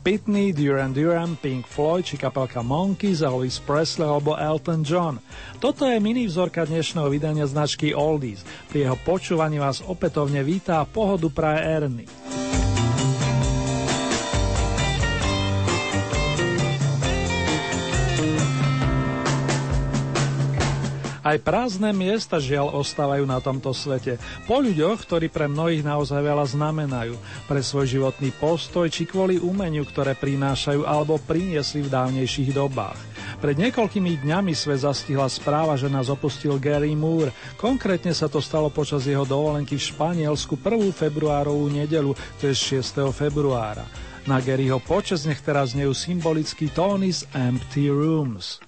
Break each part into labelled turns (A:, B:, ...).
A: Pitney, Duran Duran, Pink Floyd či kapelka Monkeys, Elvis Presley alebo Elton John. Toto je mini vzorka dnešného vydania značky Oldies. Pri jeho počúvaní vás opätovne vítá pohodu praje Ernie. Aj prázdne miesta žiaľ ostávajú na tomto svete. Po ľuďoch, ktorí pre mnohých naozaj veľa znamenajú. Pre svoj životný postoj či kvôli umeniu, ktoré prinášajú alebo priniesli v dávnejších dobách. Pred niekoľkými dňami svet zastihla správa, že nás opustil Gary Moore. Konkrétne sa to stalo počas jeho dovolenky v Španielsku 1. februárovú nedelu, to je 6. februára. Na Garyho počas nech teraz nejú symbolický Tony's Empty Rooms.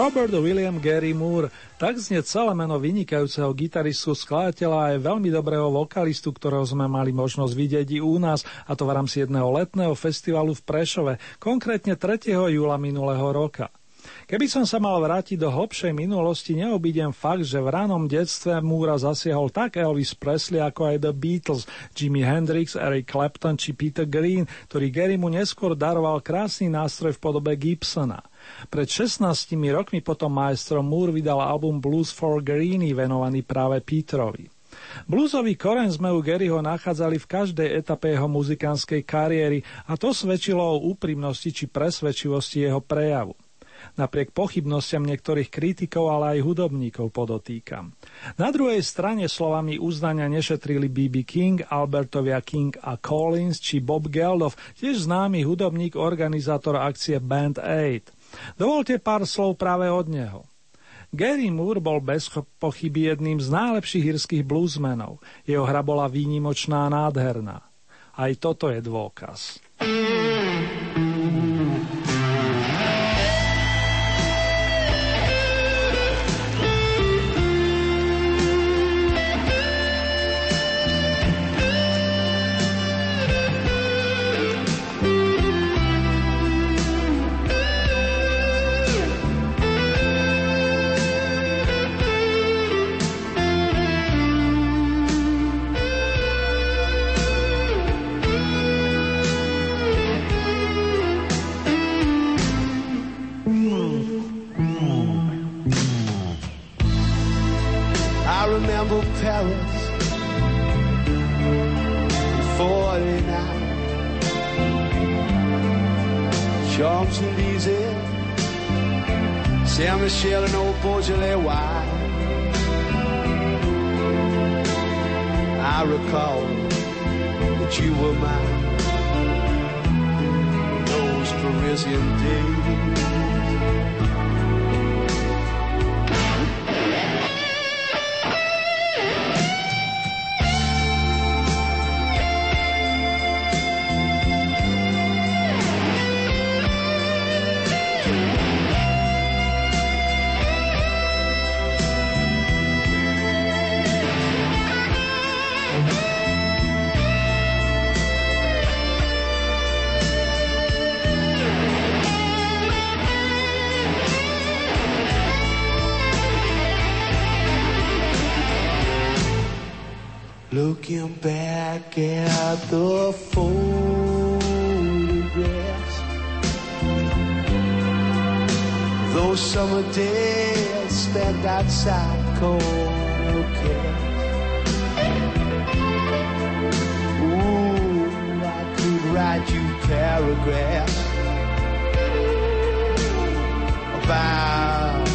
A: Robert William Gary Moore, tak znie celé meno vynikajúceho gitaristu, skladateľa aj veľmi dobrého vokalistu, ktorého sme mali možnosť vidieť i u nás, a to v rámci jedného letného festivalu v Prešove, konkrétne 3. júla minulého roka. Keby som sa mal vrátiť do hlbšej minulosti, neobídem fakt, že v ránom detstve Múra zasiahol tak Elvis Presley ako aj The Beatles, Jimi Hendrix, Eric Clapton či Peter Green, ktorý Gary mu neskôr daroval krásny nástroj v podobe Gibsona. Pred 16 rokmi potom maestro Moore vydal album Blues for Greeny venovaný práve Peterovi. Bluesový koreň sme u Garyho nachádzali v každej etape jeho muzikánskej kariéry a to svedčilo o úprimnosti či presvedčivosti jeho prejavu. Napriek pochybnostiam niektorých kritikov, ale aj hudobníkov podotýkam. Na druhej strane slovami uznania nešetrili B.B. King, Albertovia King a Collins či Bob Geldof, tiež známy hudobník, organizátor akcie Band 8. Dovolte pár slov práve od neho. Gary Moore bol bez pochyby jedným z najlepších hírskych bluesmenov. Jeho hra bola výnimočná a nádherná. Aj toto je dôkaz. double pellets Forty nine. Jumps and leaves Saint Michel and old Beaujolais wine I recall that you were mine. Those Parisian days. Looking back at the photographs Those summer days spent outside cold Ooh, I could write you paragraphs About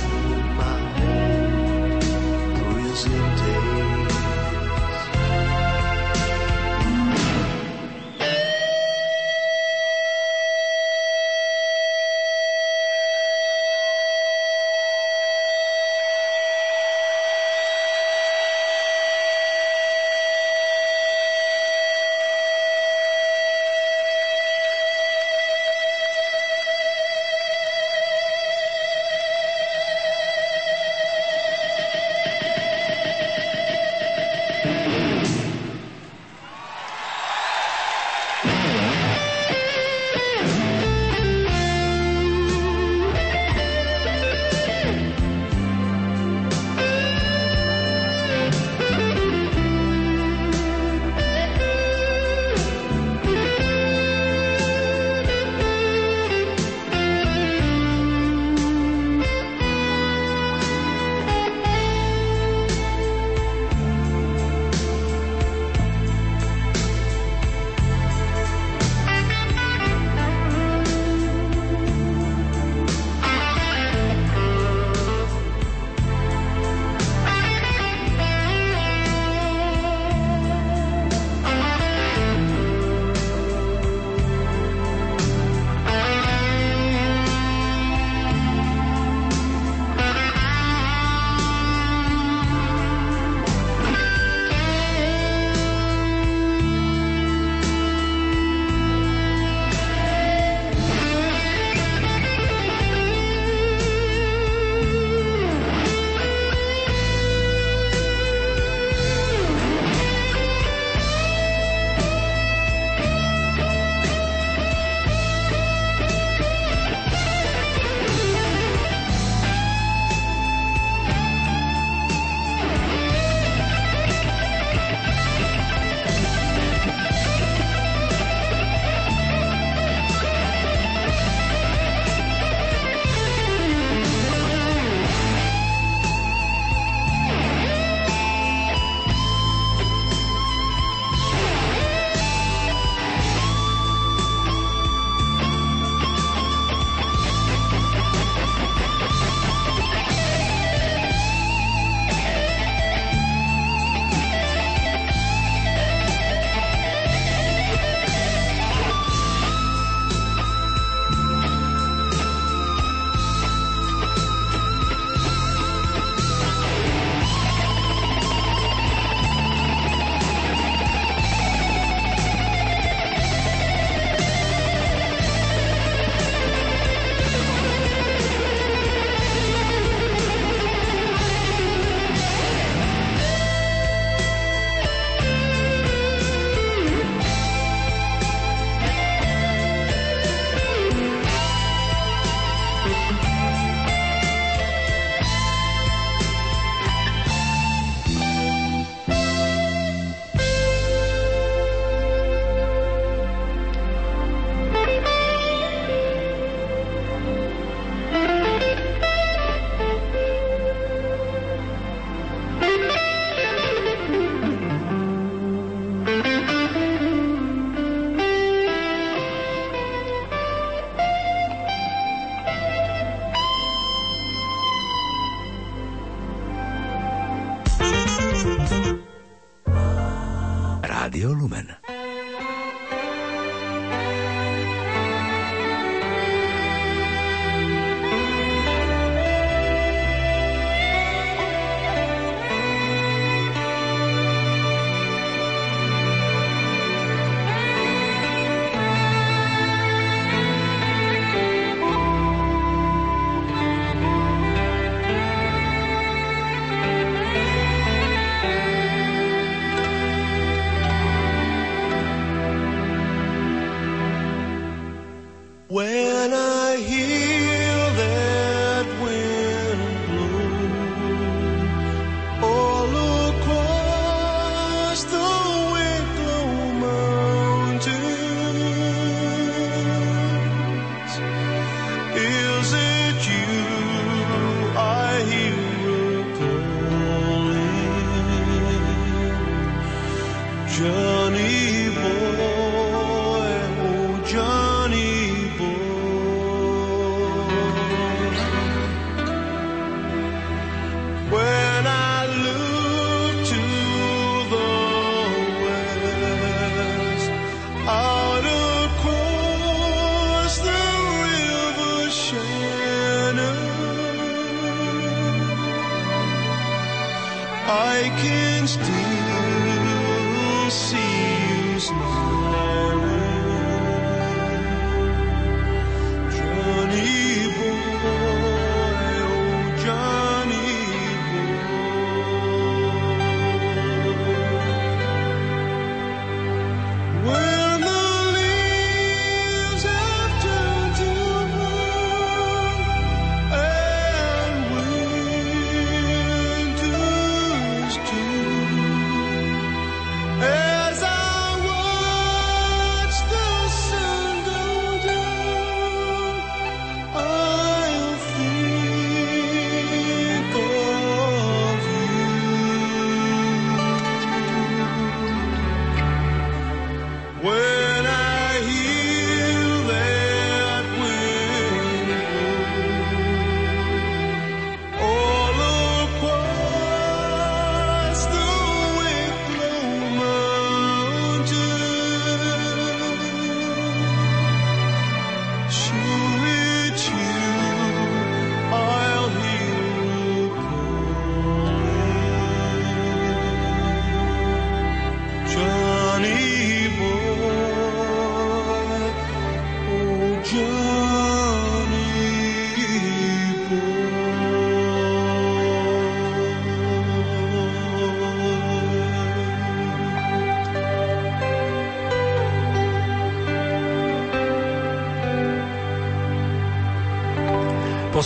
A: Can't
B: steal.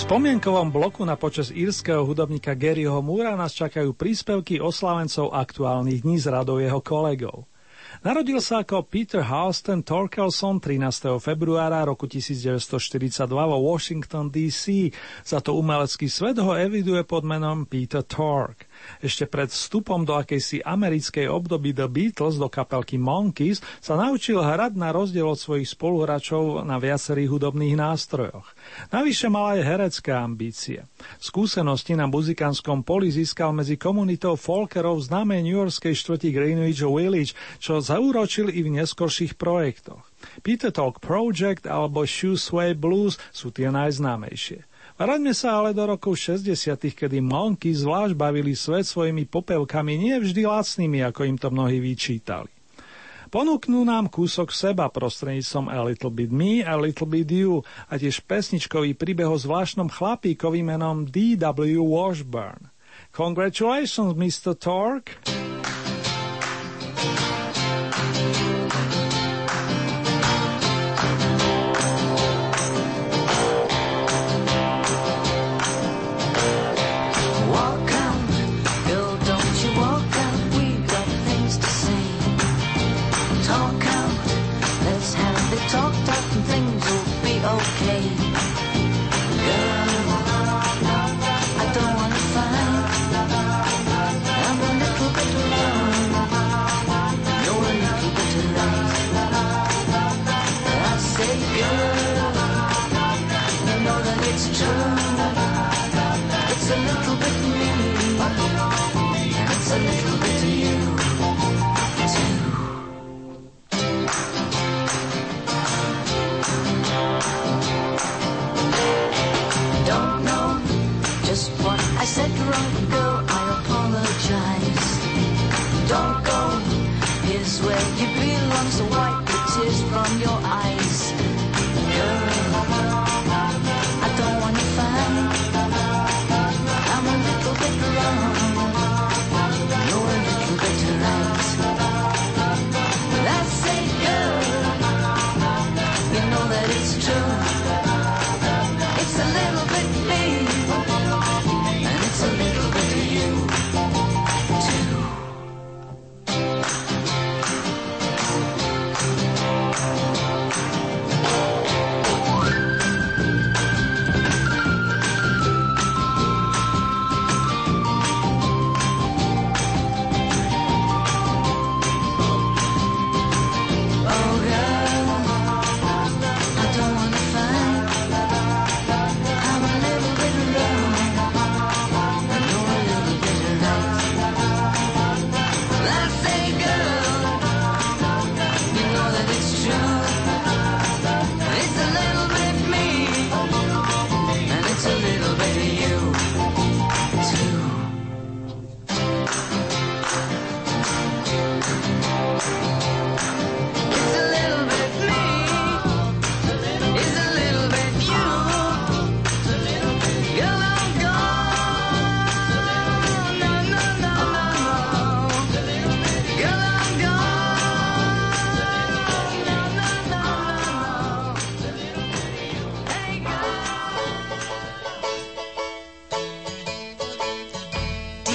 A: Spomienkovom bloku na počas írskeho hudobníka Garyho Múra nás čakajú príspevky oslávencov aktuálnych dní z radov jeho kolegov. Narodil sa ako Peter Houston Torkelson 13. februára roku 1942 vo Washington DC, za to umelecký svet ho eviduje pod menom Peter Tork. Ešte pred vstupom do akejsi americkej obdoby The Beatles do kapelky Monkeys sa naučil hrať na rozdiel od svojich spoluhráčov na viacerých hudobných nástrojoch. Navyše mal aj herecké ambície. Skúsenosti na muzikánskom poli získal medzi komunitou folkerov známej newyorskej štvrti Greenwich Village, čo zauročil i v neskorších projektoch. Peter Talk Project alebo Shoe Sway Blues sú tie najznámejšie. Vráťme sa ale do rokov 60., kedy Monky zvlášť bavili svet svojimi popevkami nie vždy lacnými, ako im to mnohí vyčítali. Ponúknú nám kúsok seba prostredníctvom A Little Bit Me, A Little Bit You a tiež pesničkový príbeh o zvláštnom chlapíkovi menom D.W. Washburn. Congratulations, Mr. Torque!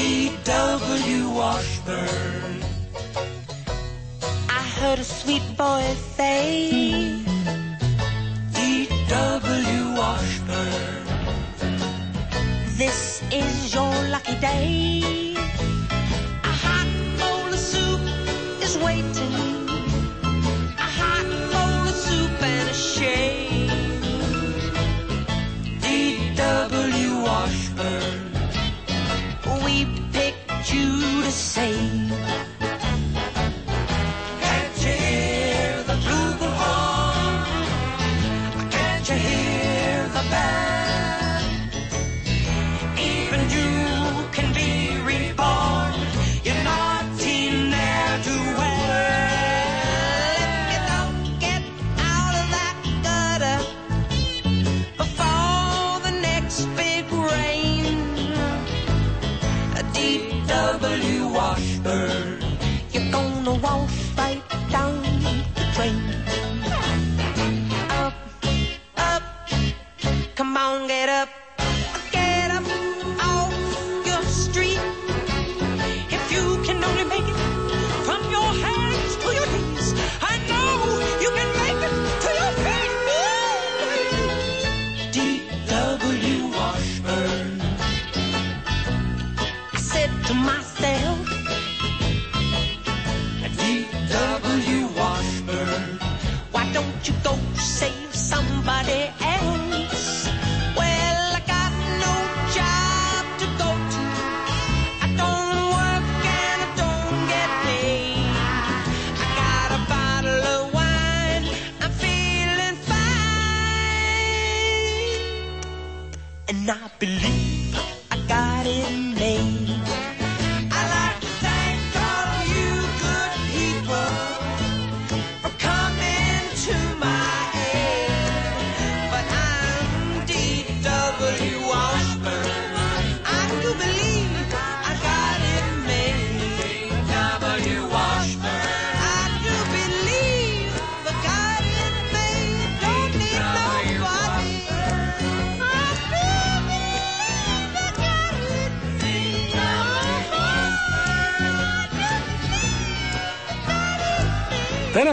C: D.W. Washburn. I heard a sweet boy say, D.W. Washburn. This is your lucky day.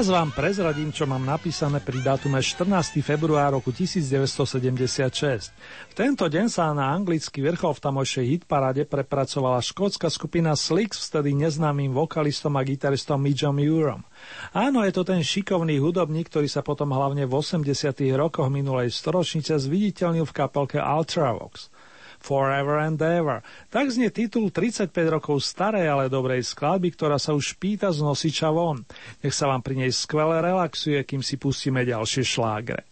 A: Teraz vám prezradím, čo mám napísané pri dátume 14. február roku 1976. V tento deň sa na anglický vrchol v tamojšej hitparade prepracovala škótska skupina Slicks s tedy neznámym vokalistom a gitaristom Midgeom Eurom. Áno, je to ten šikovný hudobník, ktorý sa potom hlavne v 80. rokoch minulej storočnice zviditeľnil v kapelke Ultravox. Forever and Ever. Tak znie titul 35 rokov starej, ale dobrej skladby, ktorá sa už pýta z nosiča von. Nech sa vám pri nej skvele relaxuje, kým si pustíme ďalšie šlágre.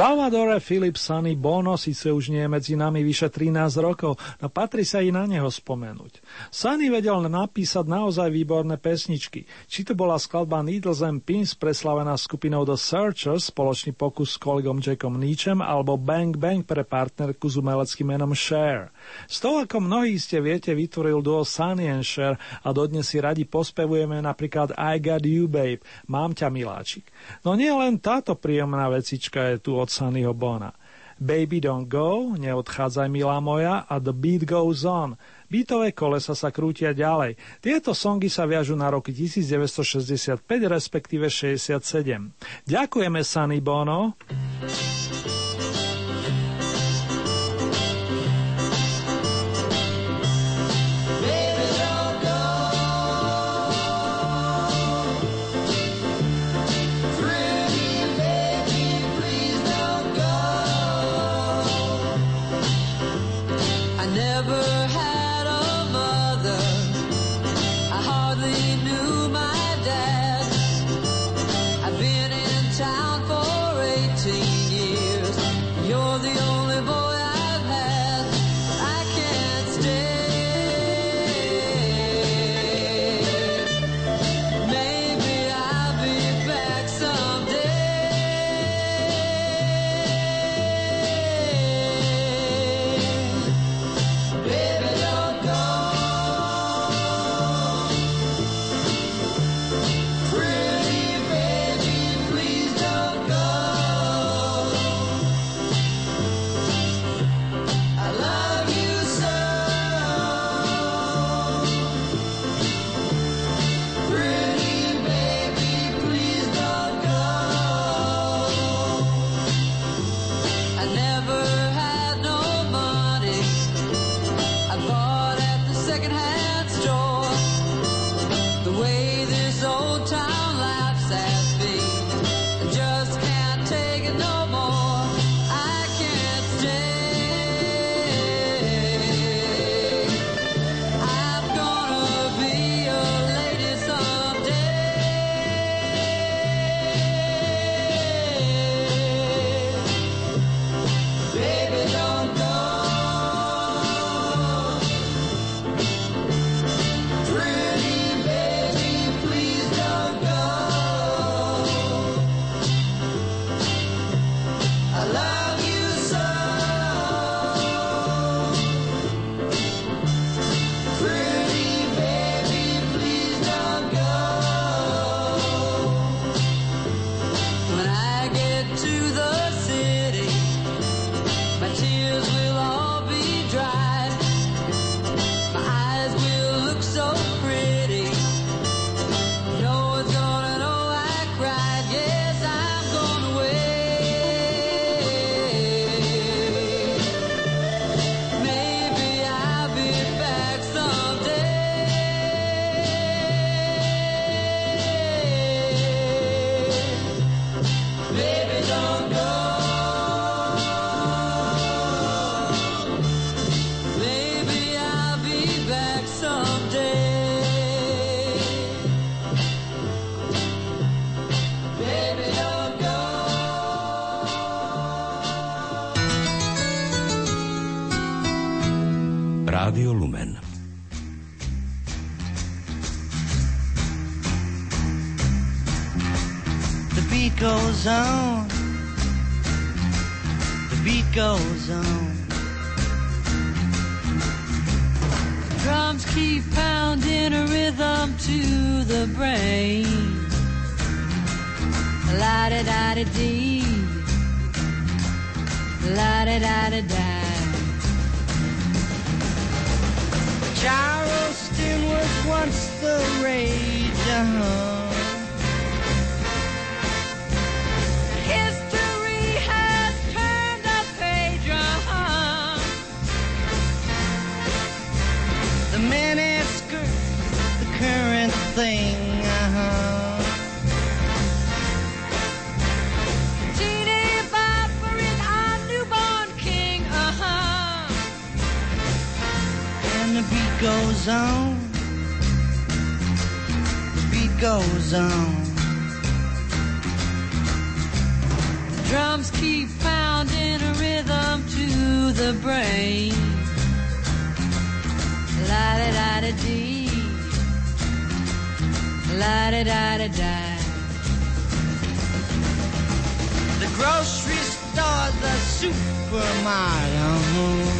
A: Salvadore Philip Sunny Bono síce už nie je medzi nami vyše 13 rokov, no patrí sa i na neho spomenúť. Sunny vedel napísať naozaj výborné pesničky. Či to bola skladba Needles and Pins preslavená skupinou The Searchers, spoločný pokus s kolegom Jackom Neachem, alebo Bang Bang pre partnerku s umeleckým menom Cher. Z toho, ako mnohí ste viete, vytvoril duo Sunny and Cher a dodnes si radi pospevujeme napríklad I Got You Babe, Mám ťa miláčik. No nie len táto príjemná vecička je tu od Sunnyho Bona. Baby Don't Go, Neodchádzaj milá moja a The Beat Goes On. Beatové kolesa sa krútia ďalej. Tieto songy sa viažu na roky 1965 respektíve 67. Ďakujeme Sunny Bono.
D: Goes on.
E: Drums keep pounding a rhythm to the brain. La da da da dee. La da da da da.
D: The grocery store, the supermarket.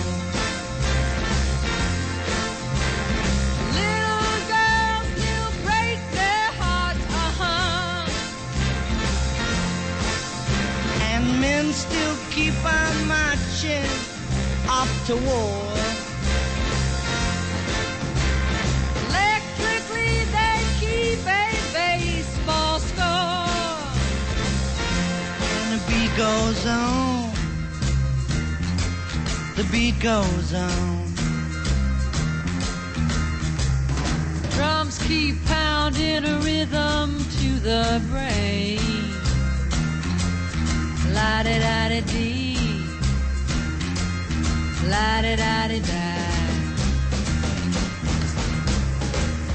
D: Keep on marching off to war.
E: Electrically they keep a baseball score.
D: And the beat goes on. The beat goes on.
E: Drums keep pounding a rhythm to the brain. La La da da da da.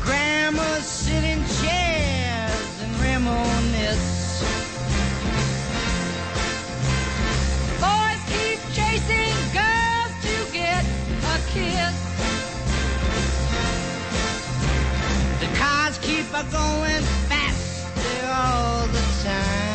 D: Grandmas sit in chairs and reminisce.
E: Boys keep chasing girls to get a kiss.
D: The cars keep a going faster all the time.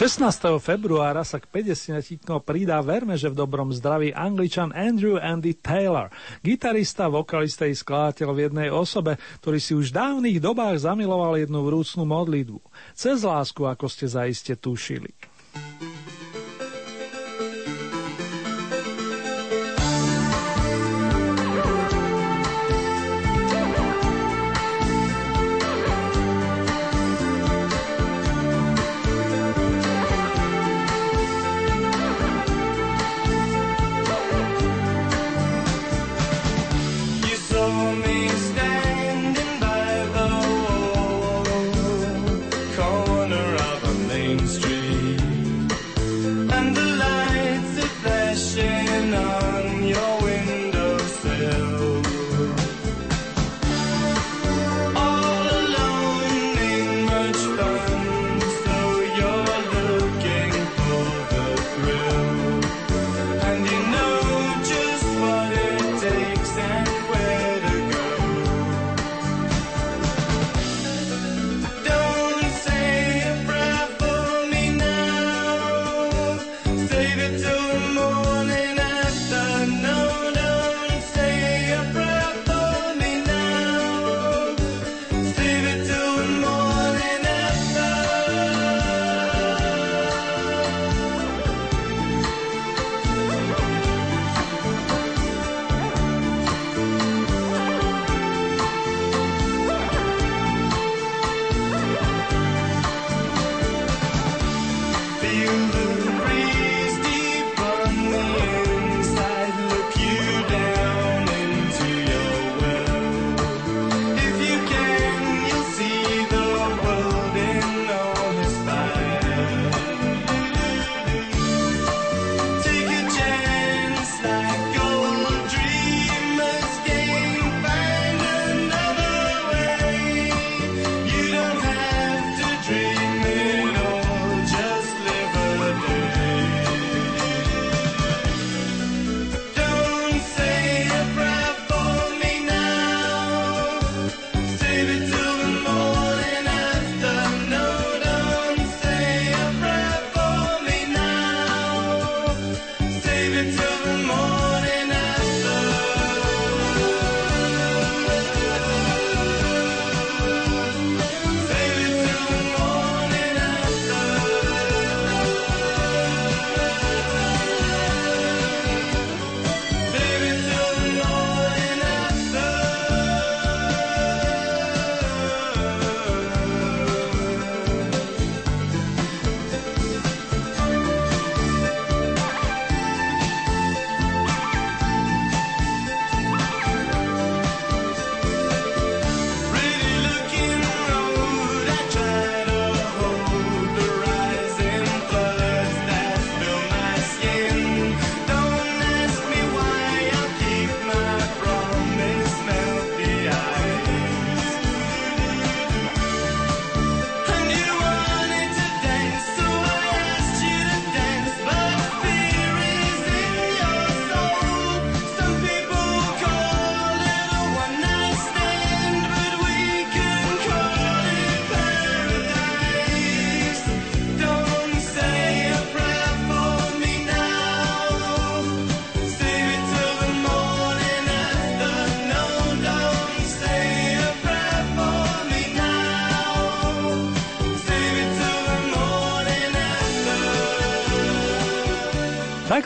A: 16. februára sa k 50 pridá verme, že v dobrom zdraví angličan Andrew Andy Taylor, gitarista, vokalista i skladateľ v jednej osobe, ktorý si už v dávnych dobách zamiloval jednu vrúcnú modlitbu. Cez lásku, ako ste zaiste tušili.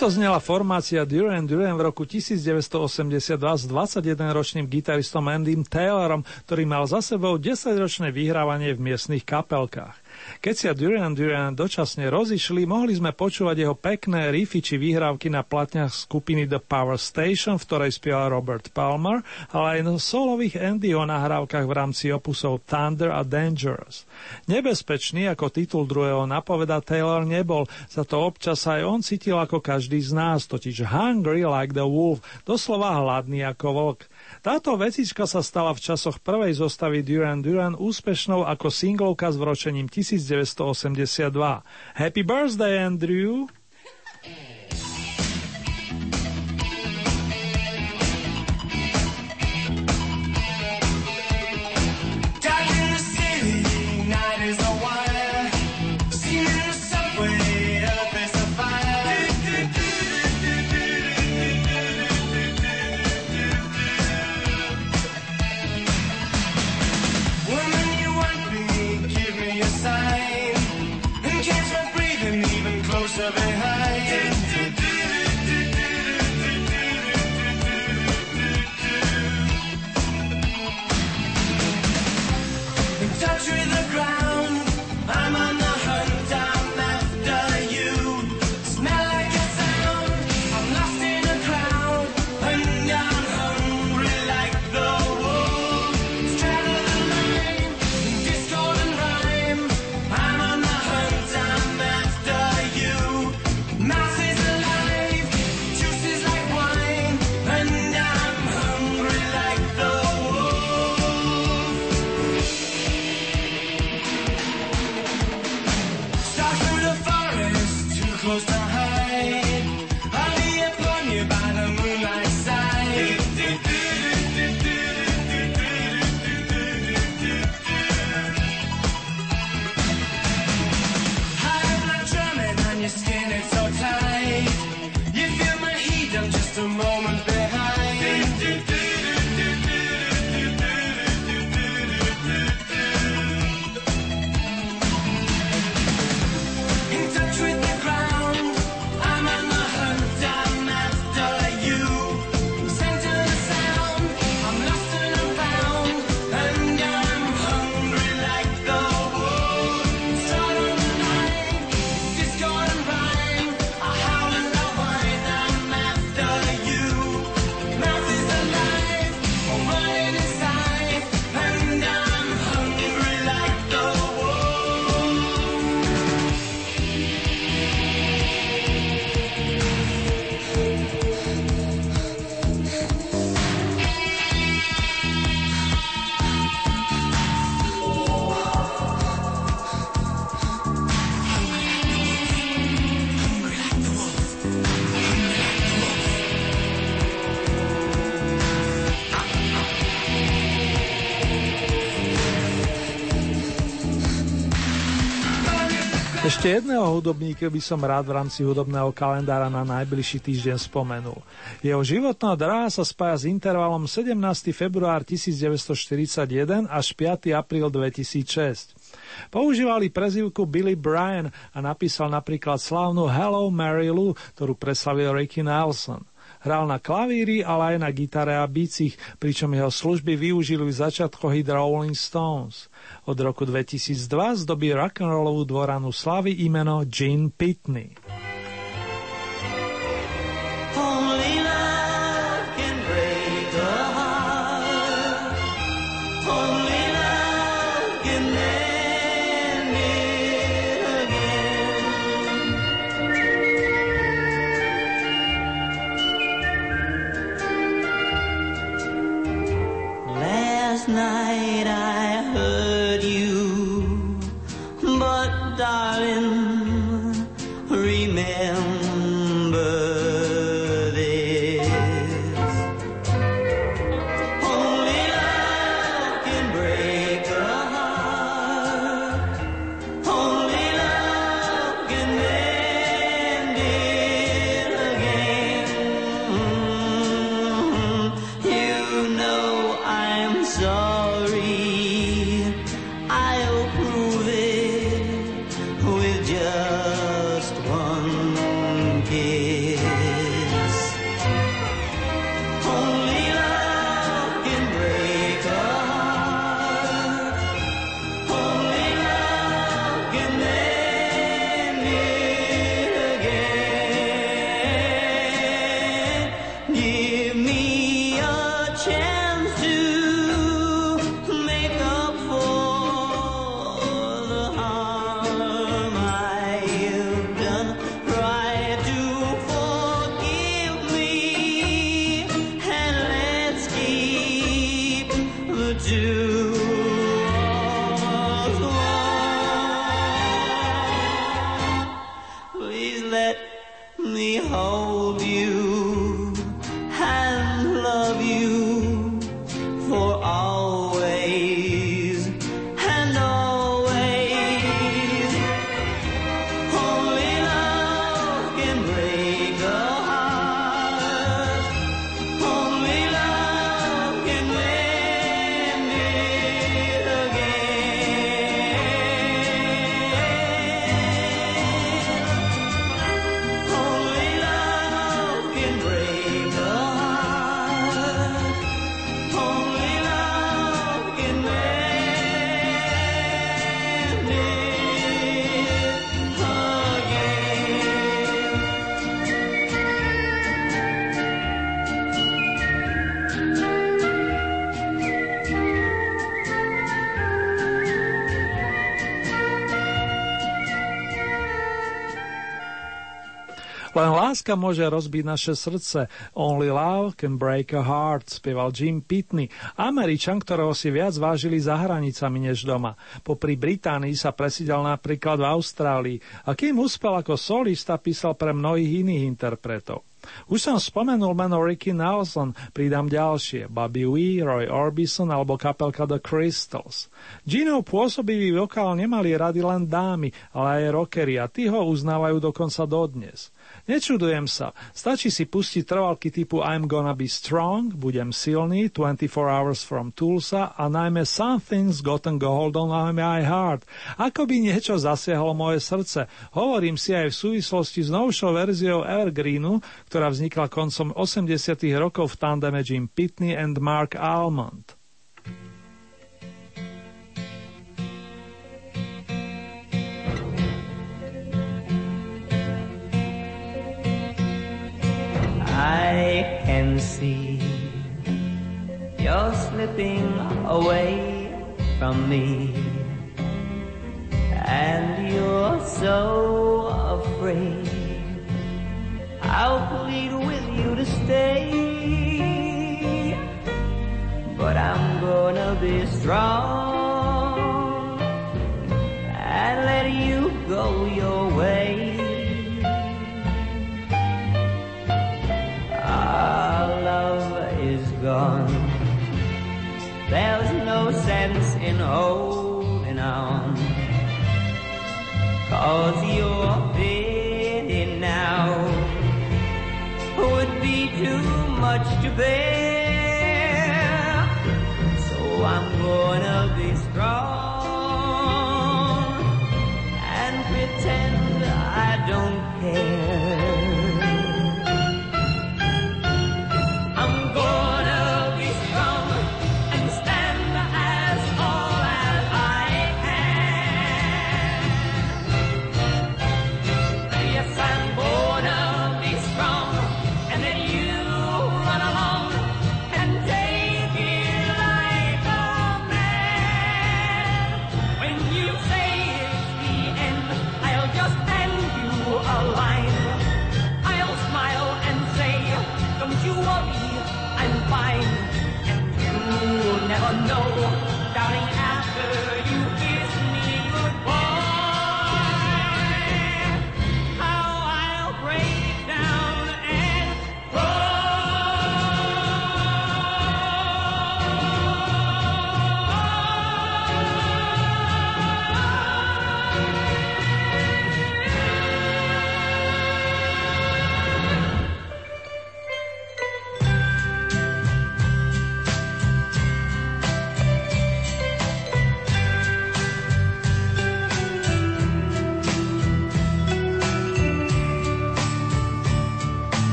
A: Takto znela formácia Duran Duran v roku 1982 s 21-ročným gitaristom Andym Taylorom, ktorý mal za sebou 10-ročné vyhrávanie v miestnych kapelkách. Keď sa Duran Duran dočasne rozišli, mohli sme počúvať jeho pekné riffy či výhrávky na platniach skupiny The Power Station, v ktorej spieval Robert Palmer, ale aj na solových Andyho nahrávkach v rámci opusov Thunder a Dangerous. Nebezpečný, ako titul druhého napoveda Taylor nebol, za to občas aj on cítil ako každý z nás, totiž hungry like the wolf, doslova hladný ako vlk. Táto vecička sa stala v časoch prvej zostavy Duran Duran úspešnou ako singlovka s vročením 1982. Happy birthday, Andrew! Ešte jedného hudobníka by som rád v rámci hudobného kalendára na najbližší týždeň spomenul. Jeho životná dráha sa spája s intervalom 17. február 1941 až 5. apríl 2006. Používali prezivku Billy Bryan a napísal napríklad slávnu Hello Mary Lou, ktorú preslavil Ricky Nelson. Hral na klavíri, ale aj na gitare a bicích, pričom jeho služby využili v začiatkoch The Rolling Stones. Od roku 2002 zdobí rock'n'rollovú dvoranu slavy imeno Gene Pitney. Láska môže rozbiť naše srdce. Only love can break a heart, spieval Jim Pitney, Američan, ktorého si viac vážili za hranicami než doma. Popri Británii sa presídal napríklad v Austrálii a kým uspel ako solista, písal pre mnohých iných interpretov. Už som spomenul meno Ricky Nelson, pridám ďalšie, Bobby Wee, Roy Orbison alebo kapelka The Crystals. Ginov pôsobivý vokál nemali rady len dámy, ale aj rockery a tí ho uznávajú dokonca dodnes. Nečudujem sa, stačí si pustiť trvalky typu I'm gonna be strong, budem silný, 24 hours from Tulsa a najmä Something's gotten gold on my heart. Ako by niečo zasiahlo moje srdce. Hovorím si aj v súvislosti s novšou verziou Evergreenu, ktorá vznikla koncom 80 rokov v tandeme Jim Pitney and Mark Almond.
F: I can see you're slipping away from me, and you're so afraid. I'll plead with you to stay, but I'm gonna be strong and let you go your way. Holding on. Cause your pity now would be too much to bear.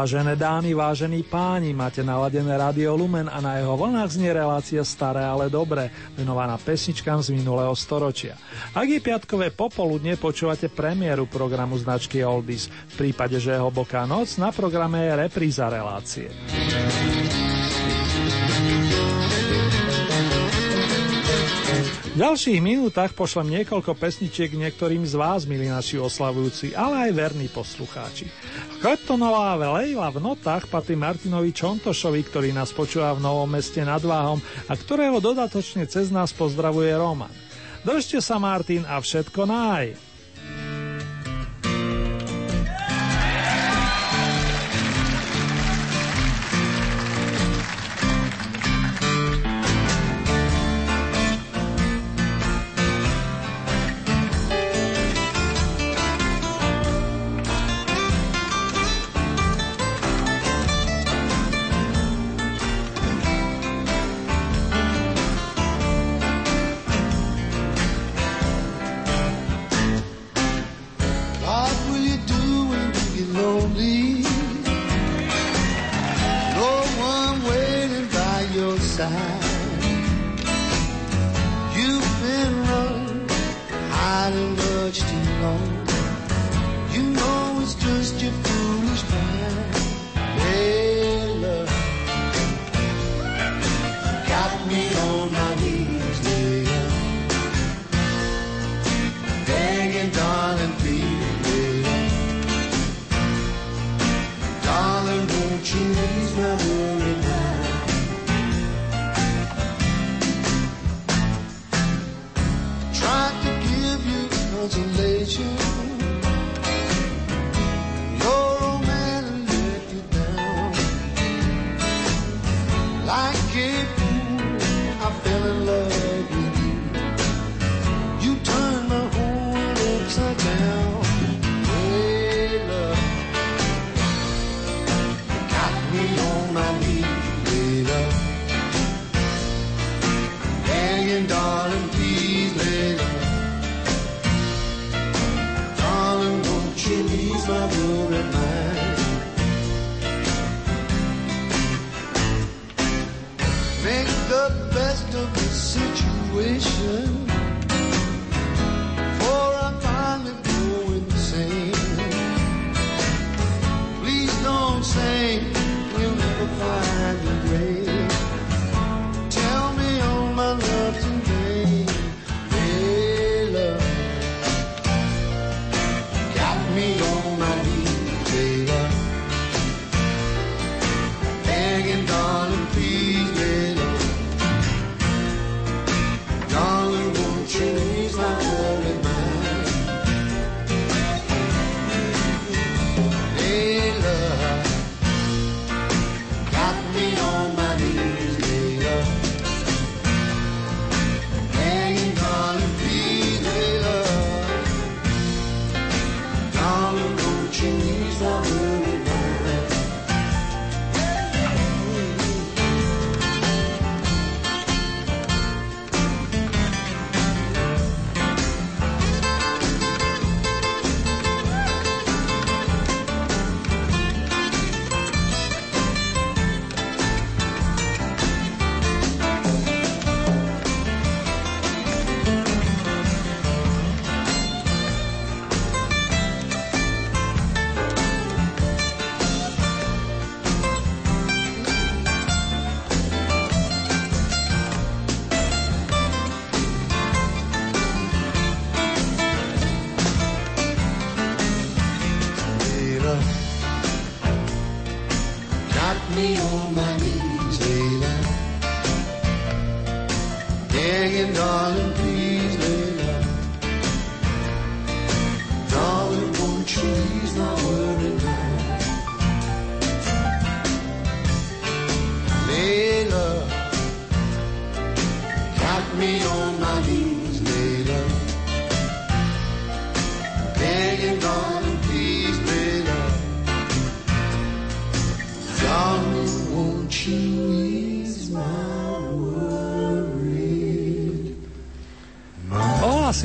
G: Vážené dámy, vážení páni, máte naladené Radio Lumen a na jeho vlnách znie relácia staré, ale dobré, venovaná pesničkám z minulého storočia. Ak je piatkové popoludne, počúvate premiéru programu značky Oldies. V prípade, že je hlboká noc, na programe je repríza relácie. ďalších minútach pošlem niekoľko pesničiek niektorým z vás, milí naši oslavujúci, ale aj verní poslucháči. Kleptonová Lejla v notách patrí Martinovi Čontošovi, ktorý nás počúva v Novom meste nad Váhom a ktorého dodatočne cez nás pozdravuje Roman. Držte sa, Martin, a všetko naj.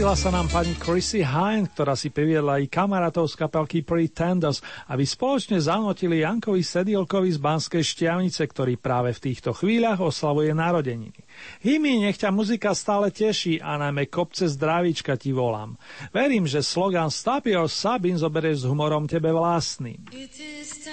A: Ohlasila sa nám pani Chrissy Hine, ktorá si priviedla i kamarátov z kapelky Pretenders, aby spoločne zanotili Jankovi Sedielkovi z Banskej šťavnice, ktorý práve v týchto chvíľach oslavuje narodeniny. Hymi, nech ťa muzika stále teší a najmä kopce zdravíčka ti volám. Verím, že slogan Stop Your Sabin zoberieš s humorom tebe vlastným.
E: It is.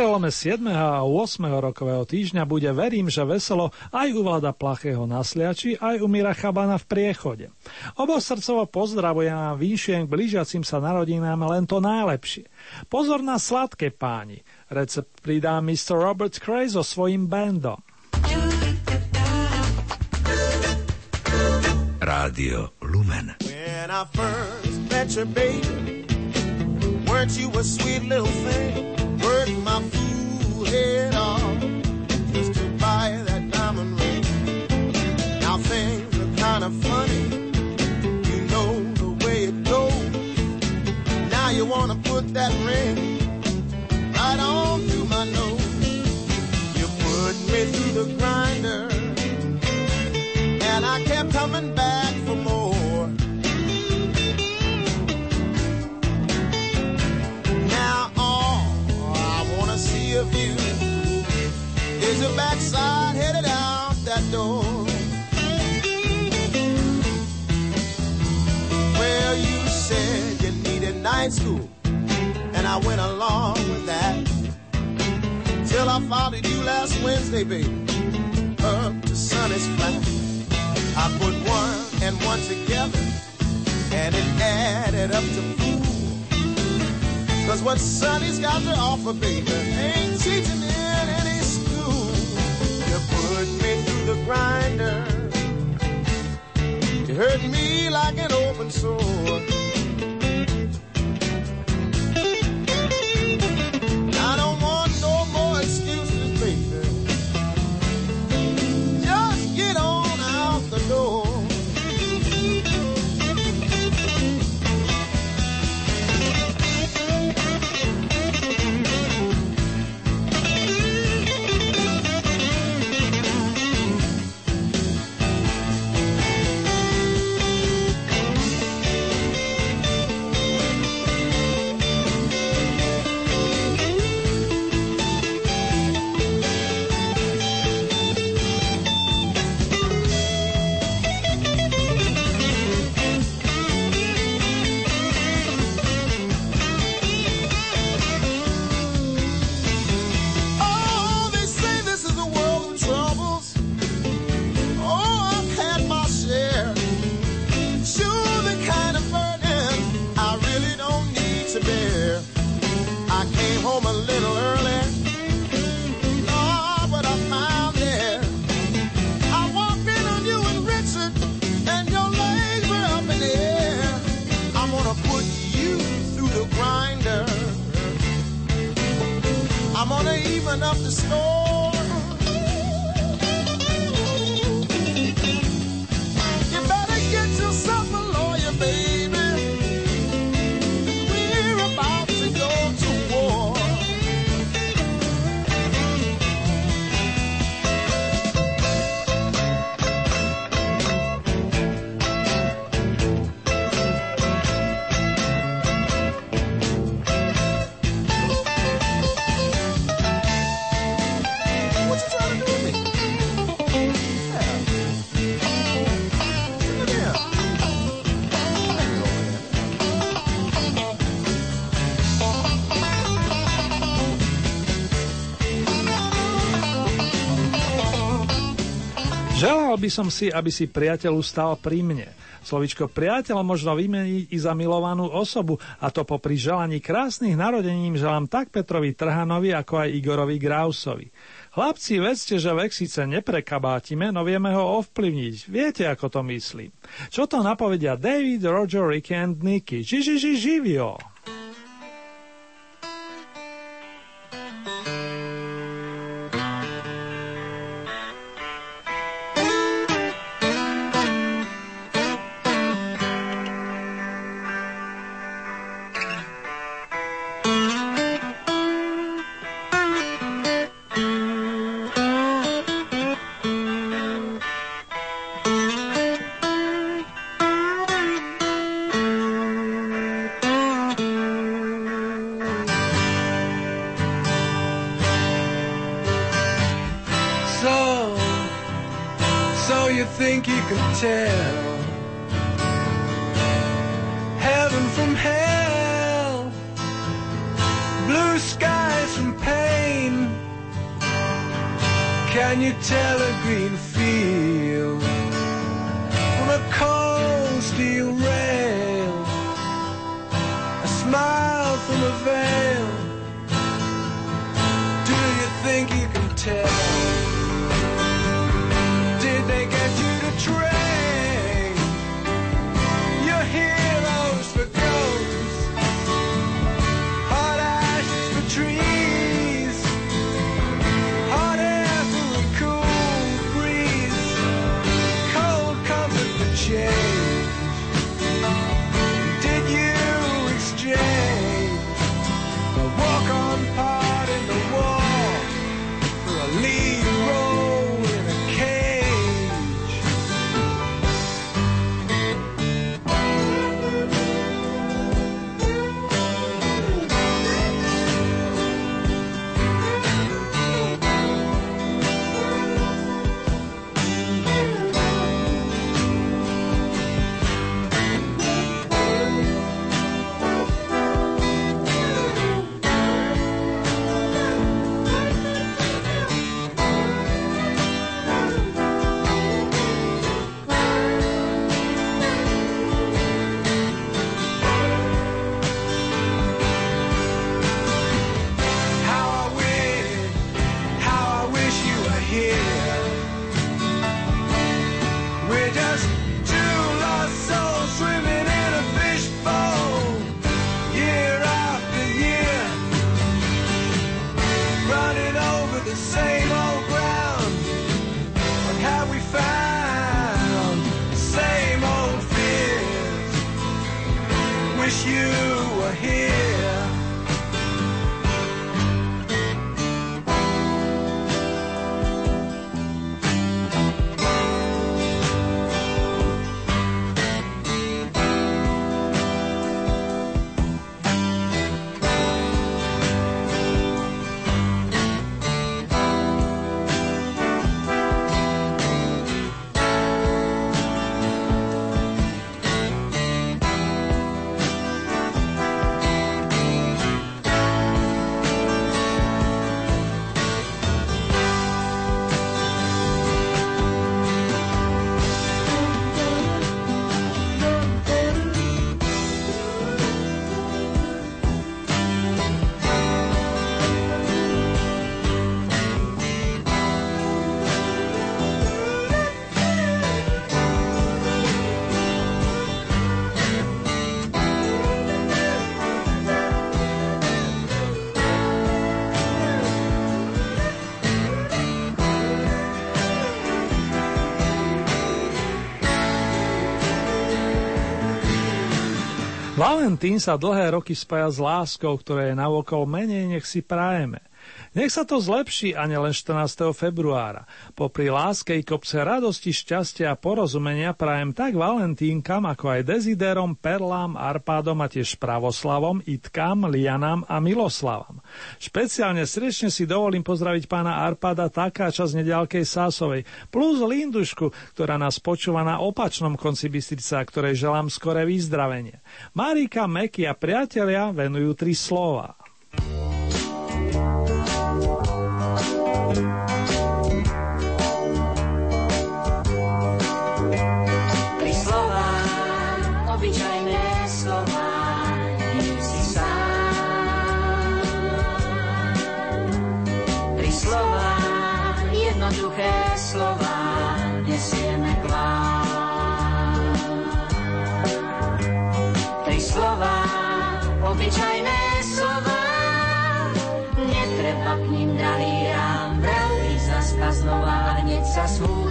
A: Prelome 7. a 8. rokového týždňa bude verím, že veselo aj u Vlada Plachého na Sliači, aj u Mira Chabana v priechode. Obosrdcovo pozdravujem a vyšujem k blížiacim sa narodinám len to najlepšie. Pozor na sladké páni. Recept pridá Mr. Robert Cray so svojím bandom.
H: Rádio Lumen.
B: When I first met you, baby, weren't you a sweet little thing? My fool head just to buy that diamond ring. Now things are kind of funny, you know the way it goes. Now you wanna put that ring right on through my nose. You put me through the grinder, and I kept coming back is your backside headed out that door. Well, you said you needed night school, and I went along with that. Till I followed you last Wednesday, baby, up to Sunny's flat. I put one and one together, and it added up to four. Cause what Sonny's got to offer, baby, ain't teaching in grinder to hurt me like an open sore. I'm gonna even up the score.
I: by som si, aby si priateľ ustal pri mne. Slovičko priateľ možno vymeniť i za milovanú osobu a to po pri želaní krásnych narodením želám tak Petrovi Trhanovi, ako aj Igorovi Grausovi. Chlapci, vedzte, že vek síce neprekabátime, no vieme ho ovplyvniť. Viete, ako to myslí. Čo to napovedia David, Roger, Ricky and Nicky? Ži, ži, ži, živio!
A: Valentín sa dlhé roky spája s láskou, ktoré je navokol menej, nech si prajeme. Nech sa to zlepší a nielen 14. februára. Popri láske i kopce radosti, šťastia a porozumenia prajem tak Valentínkam, ako aj desiderom, Perlám, Arpádom a tiež Pravoslavom, Itkám, Lianám a Miloslavom. Špeciálne srdečne si dovolím pozdraviť pána Arpada Takáča z nedalkej Sásovej, plus Lindušku, ktorá nás počúva na opačnom konci Bystrica, ktorej želám skoré vyzdravenie. Marika, Meky a priatelia venujú tri slova –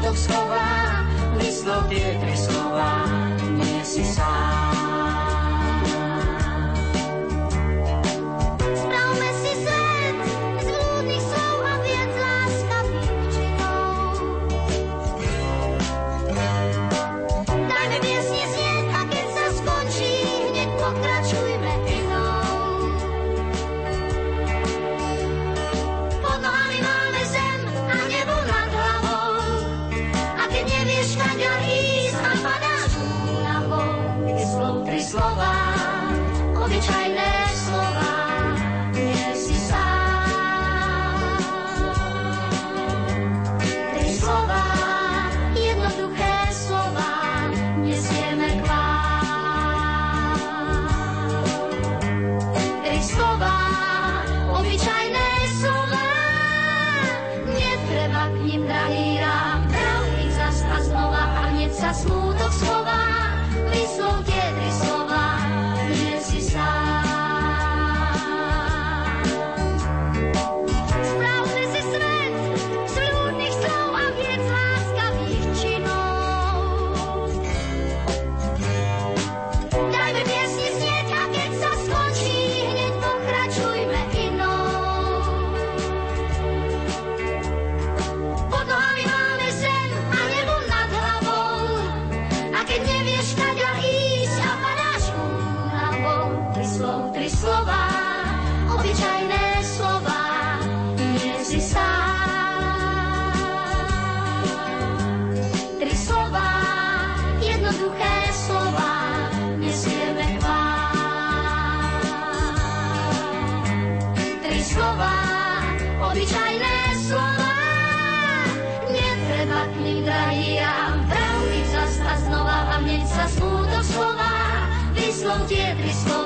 J: stovách schová, myslov tie tri.
K: tiebriskou.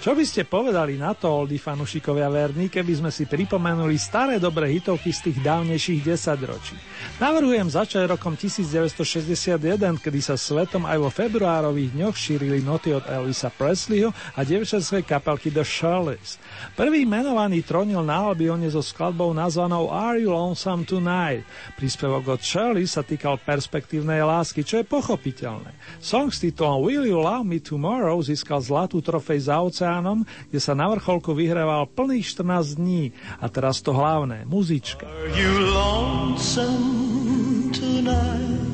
A: Čo by ste povedali na to, oldy fanušikovia verní, keby sme si pripomenuli staré dobré hitovky z tých dávnejších desaťročí? Navrhujem začať rokom 1961, kedy sa svetom aj vo februárových dňoch šírili noty od Elvisa Presleyho a dievčenskej kapelky The Shirleys. Prvý menovaný tronil na Albione so skladbou nazvanou Are You Lonesome Tonight? Príspevok od Shirley sa týkal perspektívnej lásky, čo je pochopiteľné. Song s titulom Will You Love Me Tomorrow získal zlatú trofej za oceánom, kde sa na vrcholku vyhrával plných 14 dní. A teraz to hlavné, muzička.
G: Are you lonesome tonight?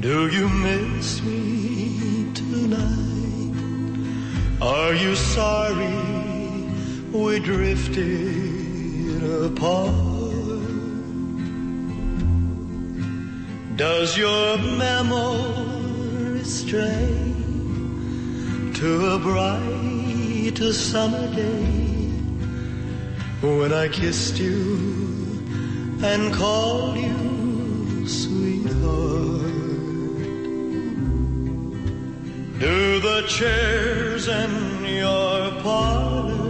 G: Do you miss me tonight? Are you sorry we drifted apart? Does your memory stray to a bright summer day when I kissed you and called you sweetheart? Do the chairs in your parlor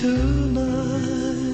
G: Tonight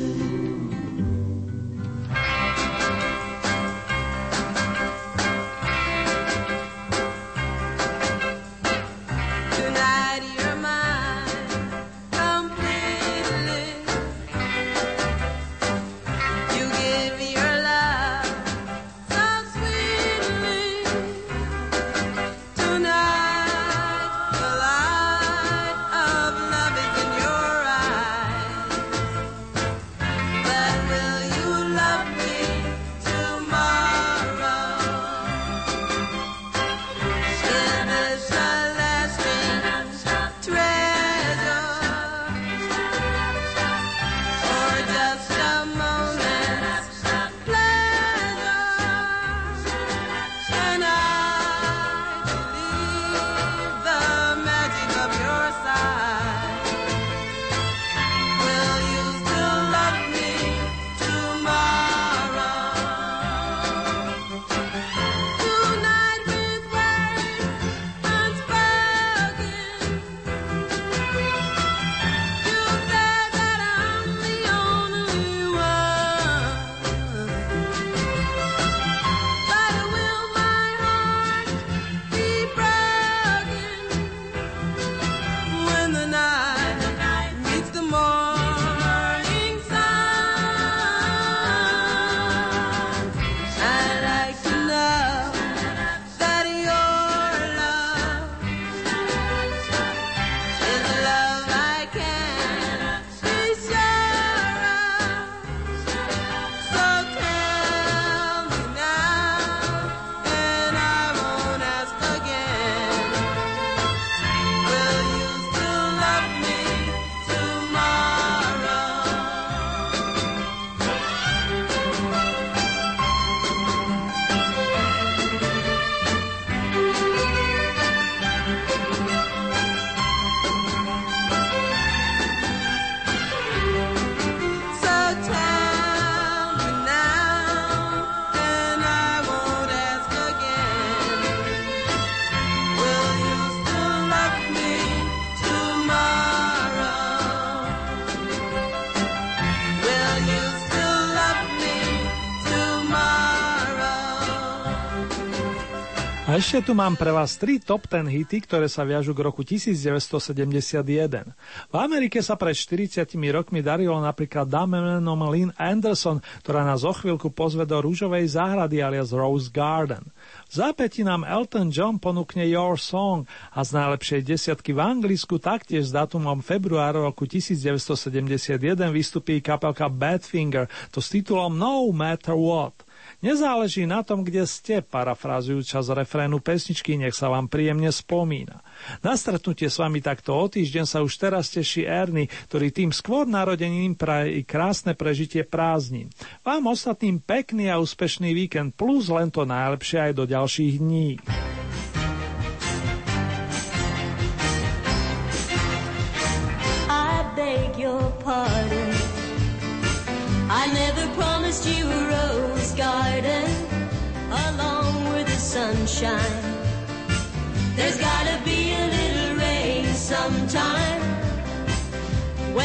A: A ešte tu mám pre vás tri top 10 hity, ktoré sa viažu k roku 1971. V Amerike sa pred 40 rokmi darilo napríklad Damenom Lynn Anderson, ktorá nás o chvíľku pozve do rúžovej záhrady alias Rose Garden. V zápäti nám Elton John ponúkne Your Song a z najlepšej desiatky v Anglicku taktiež s dátumom februáru roku 1971 vystupí kapelka Badfinger, to s titulom No Matter What. Nezáleží na tom, kde ste, parafrazujú čas refrénu pesničky, nech sa vám príjemne spomína. Na stretnutie s vami takto o týždeň sa už teraz teší Erny, ktorý tým skôr narodením praje i krásne prežitie prázdnin. Vám ostatným pekný a úspešný víkend plus len to najlepšie aj do ďalších dní.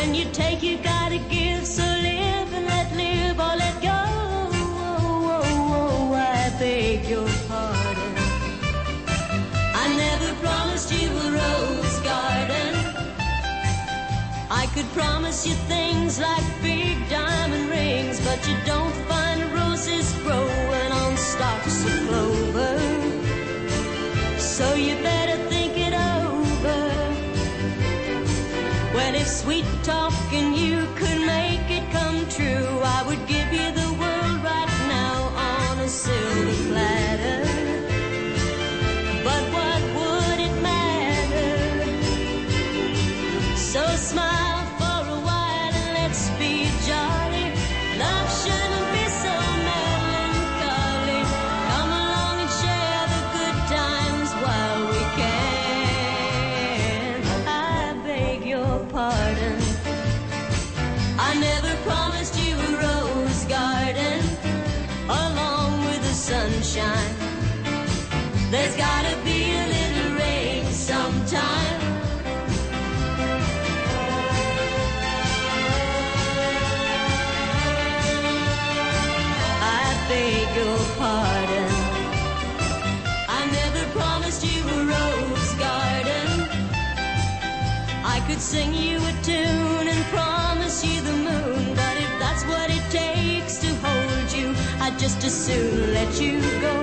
L: When you take, you gotta give. So live and let live or let go. I beg your pardon. I never promised you a rose garden. I could promise you things like big diamond rings, but you don't sweet talking you sing you a tune and promise you the moon, but if that's what it takes to hold you, I'd just as soon let you go.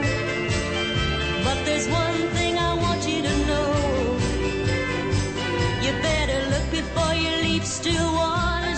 L: But there's one thing I want you to know. You better look before you leap. Still waters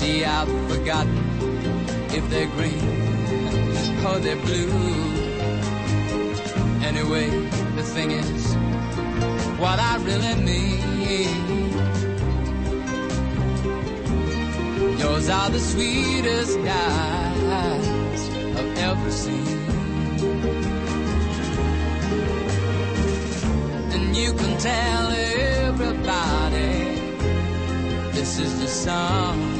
E: See, I've forgotten if they're green or they're blue. Anyway, the thing is, what I really mean. Yours are the sweetest eyes I've ever seen. And you can tell everybody this is the song.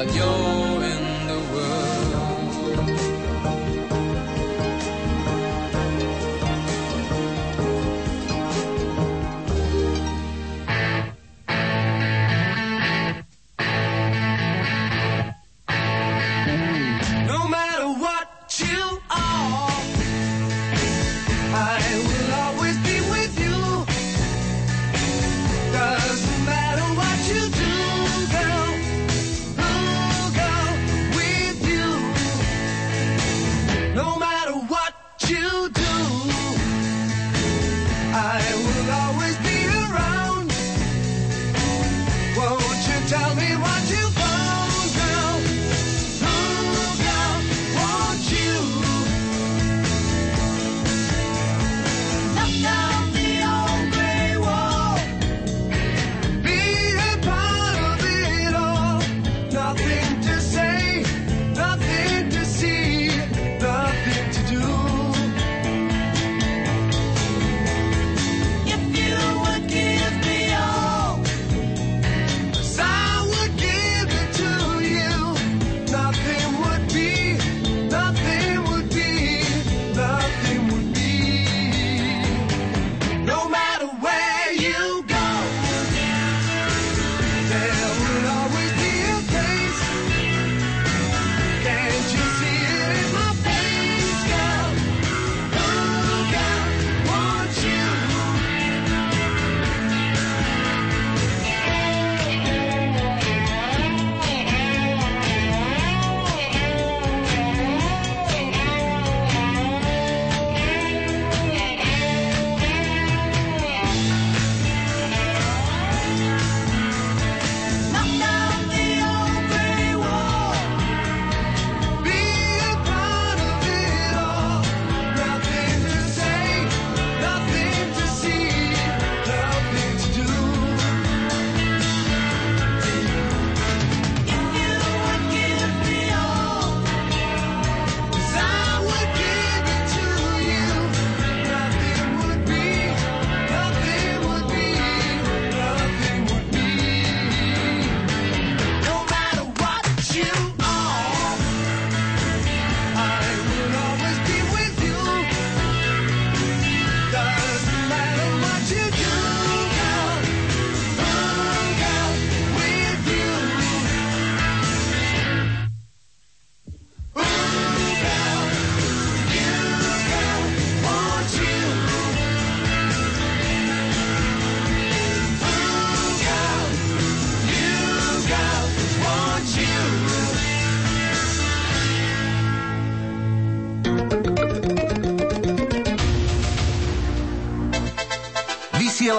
I: Señor.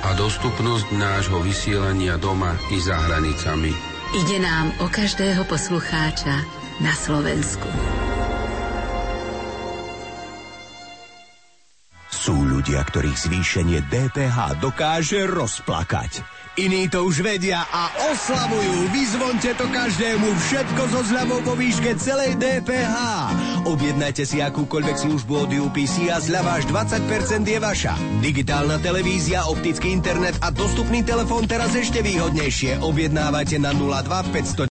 M: a dostupnosť nášho vysielania doma i za hranicami.
N: Ide nám o každého poslucháča na Slovensku.
O: Sú ľudia, ktorých zvýšenie DPH dokáže rozplakať. Iní to už vedia a oslavujú. Vyzvonte to každému. Všetko so zľavou vo výške celej DPH. Objednajte si akúkoľvek službu od UPC a zľava až 20% je vaša. Digitálna televízia, optický internet a dostupný telefón teraz ešte výhodnejšie. Objednávajte na 02 500